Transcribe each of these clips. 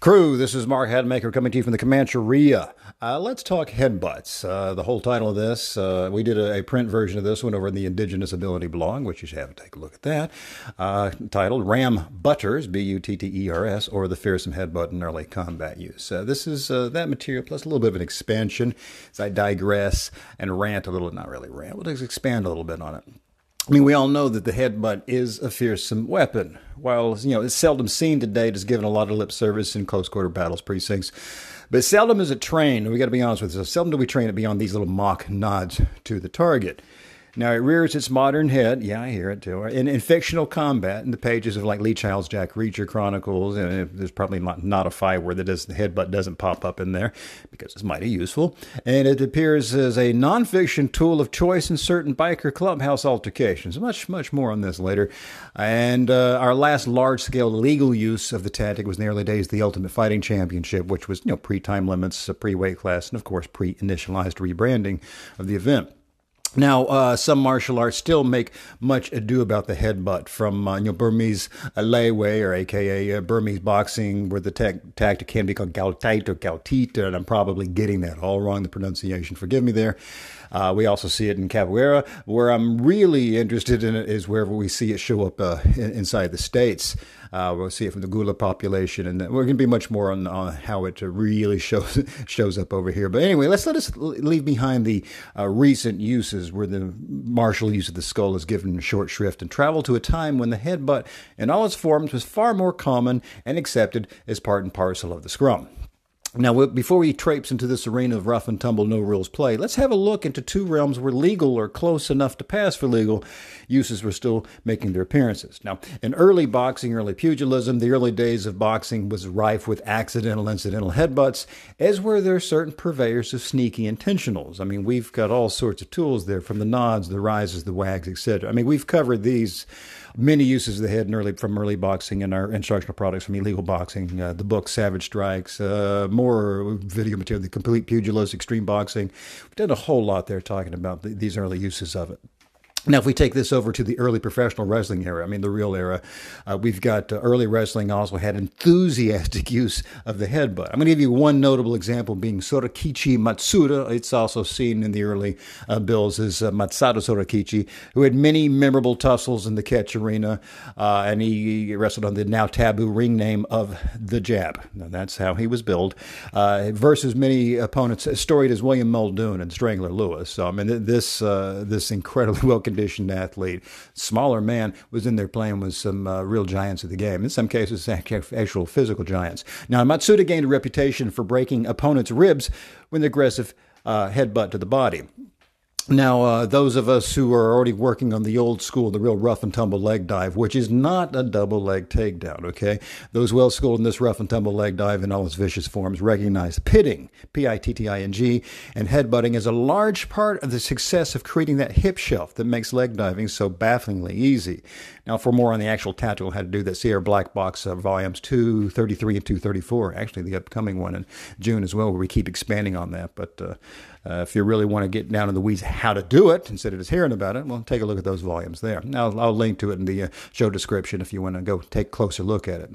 Crew, this is Mark Hatmaker coming to you from the Comancheria. Uh, let's talk headbutts. Uh, the whole title of this, uh, we did a, a, print version of this one over in the Indigenous Ability blog, which you should have to take a look at that, uh, titled Ram Butters, B U T T E R S, or the Fearsome Headbutt in Early Combat Use. Uh, this is uh, that material plus a little bit of an expansion as I digress and rant a little, not really rant, but expand a little bit on it. I mean, we all know that the headbutt is a fearsome weapon. While you know it's seldom seen today, it is given a lot of lip service in close quarter battles precincts. But seldom is it trained. And we got to be honest with this. Seldom do we train it beyond these little mock nods to the target. Now it rears its modern head, yeah, I hear it too, in, in fictional combat in the pages of like Lee Child's Jack Reacher Chronicles. And there's probably not, not a fight where the, the headbutt doesn't pop up in there because it's mighty useful. And it appears as a nonfiction tool of choice in certain biker clubhouse altercations. Much, much more on this later. And uh, our last large scale legal use of the tactic was in the early days of the Ultimate Fighting Championship, which was you know pre time limits, pre weight class, and of course pre initialized rebranding of the event. Now, uh, some martial arts still make much ado about the headbutt from uh, you know Burmese uh, or AKA uh, Burmese boxing, where the tactic can be called Galtait or Galtit, and I'm probably getting that all wrong, the pronunciation. Forgive me there. Uh, we also see it in Capoeira. Where I'm really interested in it is wherever we see it show up uh, in, inside the states. Uh, we'll see it from the Gullah population, and we're going to be much more on, on how it really shows shows up over here. But anyway, let's let us leave behind the uh, recent uses where the martial use of the skull is given short shrift and travel to a time when the headbutt in all its forms was far more common and accepted as part and parcel of the scrum. Now, before we traipse into this arena of rough and tumble, no rules play, let's have a look into two realms where legal or close enough to pass for legal uses were still making their appearances. Now, in early boxing, early pugilism, the early days of boxing was rife with accidental, incidental headbutts, as were there certain purveyors of sneaky intentionals. I mean, we've got all sorts of tools there, from the nods, the rises, the wags, etc. I mean, we've covered these many uses of the head in early, from early boxing and our instructional products from illegal boxing, uh, the book Savage Strikes, uh, more video material, the complete pugilist, extreme boxing. We've done a whole lot there talking about the, these early uses of it. Now, if we take this over to the early professional wrestling era, I mean, the real era, uh, we've got uh, early wrestling also had enthusiastic use of the headbutt. I'm going to give you one notable example being Sorakichi Matsuda. It's also seen in the early uh, bills as uh, Masato Sorakichi, who had many memorable tussles in the catch arena, uh, and he wrestled on the now taboo ring name of the Jap. Now, that's how he was billed, uh, versus many opponents storied as William Muldoon and Strangler Lewis. So, I mean, this, this incredibly well conditioned athlete. Smaller man was in there playing with some uh, real giants of the game. In some cases, actual physical giants. Now, Matsuda gained a reputation for breaking opponents' ribs with an aggressive uh, headbutt to the body. Now, uh, those of us who are already working on the old school, the real rough and tumble leg dive, which is not a double leg takedown, okay? Those well schooled in this rough and tumble leg dive in all its vicious forms recognize pitting, P I T T I N G, and headbutting as a large part of the success of creating that hip shelf that makes leg diving so bafflingly easy. Now, for more on the actual tactical how to do that, see our Black Box uh, volumes 233 and 234, actually, the upcoming one in June as well, where we keep expanding on that. But uh, uh, if you really want to get down in the weeds how to do it instead of just hearing about it, well, take a look at those volumes there. Now, I'll link to it in the uh, show description if you want to go take a closer look at it.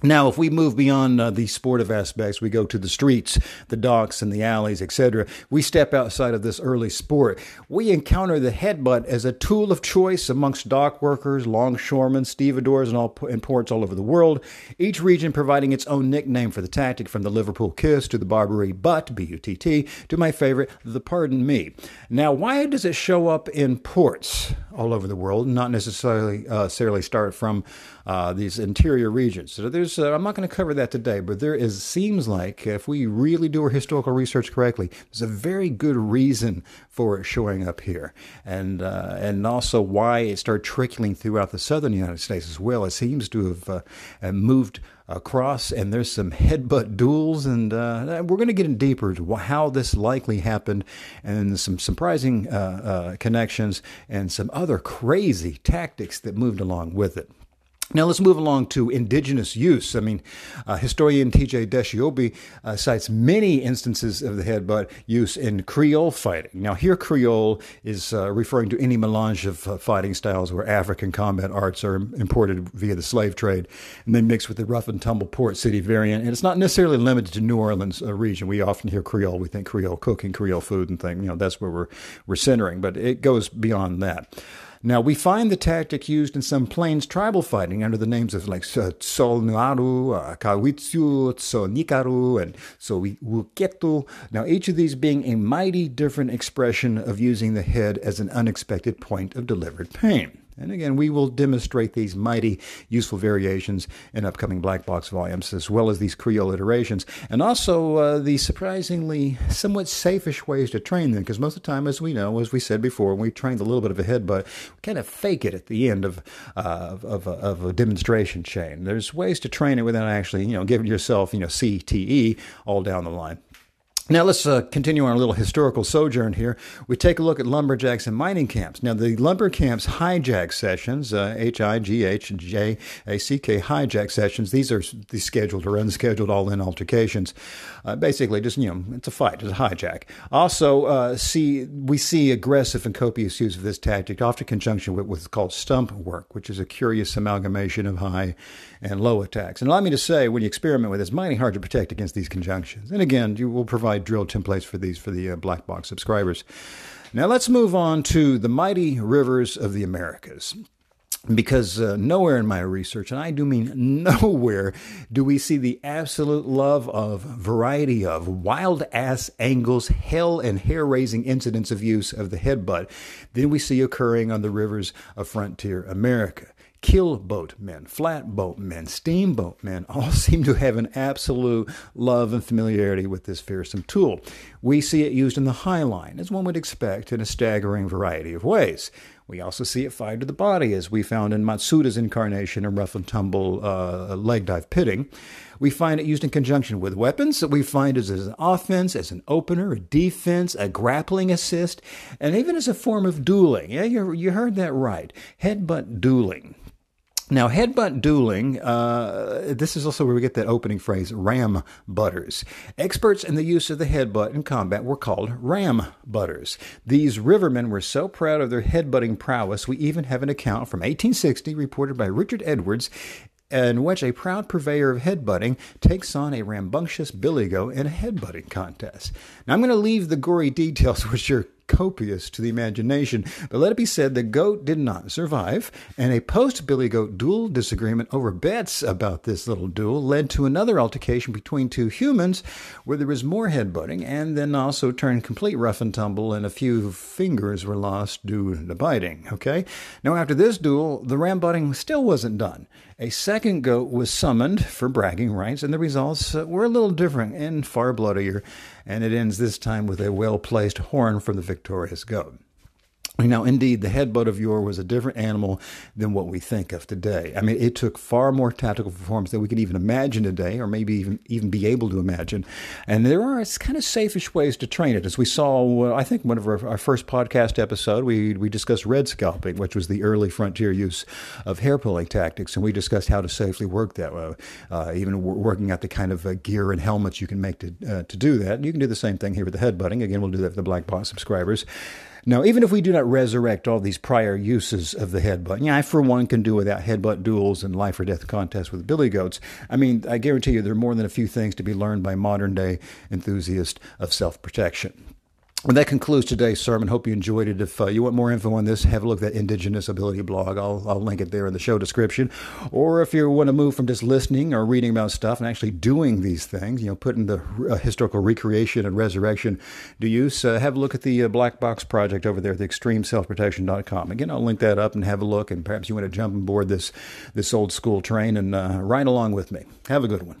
Now, if we move beyond uh, the sportive aspects, we go to the streets, the docks, and the alleys, etc. We step outside of this early sport. We encounter the headbutt as a tool of choice amongst dock workers, longshoremen, stevedores, and all in ports all over the world. Each region providing its own nickname for the tactic, from the Liverpool kiss to the Barbary butt (B-U-T-T) to my favorite, the pardon me. Now, why does it show up in ports all over the world, not necessarily uh, necessarily start from uh, these interior regions. So there's, uh, I'm not going to cover that today, but there is seems like if we really do our historical research correctly, there's a very good reason for it showing up here, and uh, and also why it started trickling throughout the southern United States as well. It seems to have uh, moved across, and there's some headbutt duels, and uh, we're going to get in deeper to how this likely happened, and some surprising uh, uh, connections, and some other crazy tactics that moved along with it. Now let's move along to indigenous use. I mean, uh, historian T.J. Desch-Obi uh, cites many instances of the headbutt use in Creole fighting. Now here Creole is uh, referring to any melange of uh, fighting styles where African combat arts are imported via the slave trade and then mixed with the rough and tumble port city variant. And it's not necessarily limited to New Orleans uh, region. We often hear Creole, we think Creole cooking, Creole food and thing. You know, that's where we're, we're centering, but it goes beyond that. Now, we find the tactic used in some Plains tribal fighting under the names of like Solnuaru, uh, Kawitsu, Tsonikaru, and Sowiuketu. Now, each of these being a mighty different expression of using the head as an unexpected point of delivered pain. And again, we will demonstrate these mighty useful variations in upcoming black box volumes, as well as these Creole iterations, and also uh, the surprisingly somewhat safeish ways to train them. Because most of the time, as we know, as we said before, we trained a little bit of a headbutt, we kind of fake it at the end of uh, of, of, a, of a demonstration chain. There's ways to train it without actually, you know, giving yourself, you know, CTE all down the line. Now let's uh, continue our little historical sojourn here. We take a look at lumberjacks and mining camps. Now the lumber camps hijack sessions, uh, H I G H J A C K hijack sessions. These are the scheduled or unscheduled all-in altercations. Uh, basically, just you know, it's a fight, it's a hijack. Also, uh, see we see aggressive and copious use of this tactic, often in conjunction with what's called stump work, which is a curious amalgamation of high and low attacks. And allow me to say, when you experiment with it, it's mighty hard to protect against these conjunctions. And again, you will provide drill templates for these for the uh, Black Box subscribers. Now let's move on to the mighty rivers of the Americas because uh, nowhere in my research, and I do mean nowhere, do we see the absolute love of variety of wild ass angles, hell, and hair raising incidents of use of the headbutt than we see occurring on the rivers of frontier America keelboat men, flatboat men, steamboat men all seem to have an absolute love and familiarity with this fearsome tool. We see it used in the high line, as one would expect, in a staggering variety of ways. We also see it fired to the body, as we found in Matsuda's incarnation in rough and tumble uh, leg dive pitting. We find it used in conjunction with weapons. We find it as an offense, as an opener, a defense, a grappling assist, and even as a form of dueling. Yeah, you, you heard that right. Headbutt dueling. Now, headbutt dueling, uh, this is also where we get that opening phrase, ram butters. Experts in the use of the headbutt in combat were called ram butters. These rivermen were so proud of their headbutting prowess, we even have an account from 1860 reported by Richard Edwards in which a proud purveyor of headbutting takes on a rambunctious billy goat in a headbutting contest. Now, I'm going to leave the gory details, which are copious to the imagination. But let it be said the goat did not survive, and a post Billy Goat duel disagreement over bets about this little duel led to another altercation between two humans where there was more headbutting and then also turned complete rough and tumble, and a few fingers were lost due to biting. Okay? Now, after this duel, the rambutting still wasn't done. A second goat was summoned for bragging rights, and the results uh, were a little different and far bloodier and it ends this time with a well placed horn from the victorious goat. Now, indeed, the headbutt of yore was a different animal than what we think of today. I mean, it took far more tactical performance than we could even imagine today, or maybe even even be able to imagine. And there are kind of safeish ways to train it. As we saw, I think one of our, our, first podcast episode, we we discussed red scalping, which was the early frontier use of hair pulling tactics, and we discussed how to safely work that, uh, even working out the kind of uh, gear and helmets you can make to uh, to do that. And you can do the same thing here with the headbutting. Again, we'll do that for the Black Box subscribers. Now, even if we do not resurrect all these prior uses of the headbutt, yeah, I for one can do without headbutt duels and life or death contests with billy goats. I mean, I guarantee you there are more than a few things to be learned by modern day enthusiasts of self protection. Well, that concludes today's sermon. Hope you enjoyed it. If uh, you want more info on this, have a look at that Indigenous Ability blog. I'll, I'll link it there in the show description. Or if you want to move from just listening or reading about stuff and actually doing these things, you know, putting the uh, historical recreation and resurrection to use, uh, have a look at the uh, Black Box Project over there at the extremeselfprotection.com. Again, I'll link that up and have a look. And perhaps you want to jump aboard this, this old school train and uh, ride along with me. Have a good one.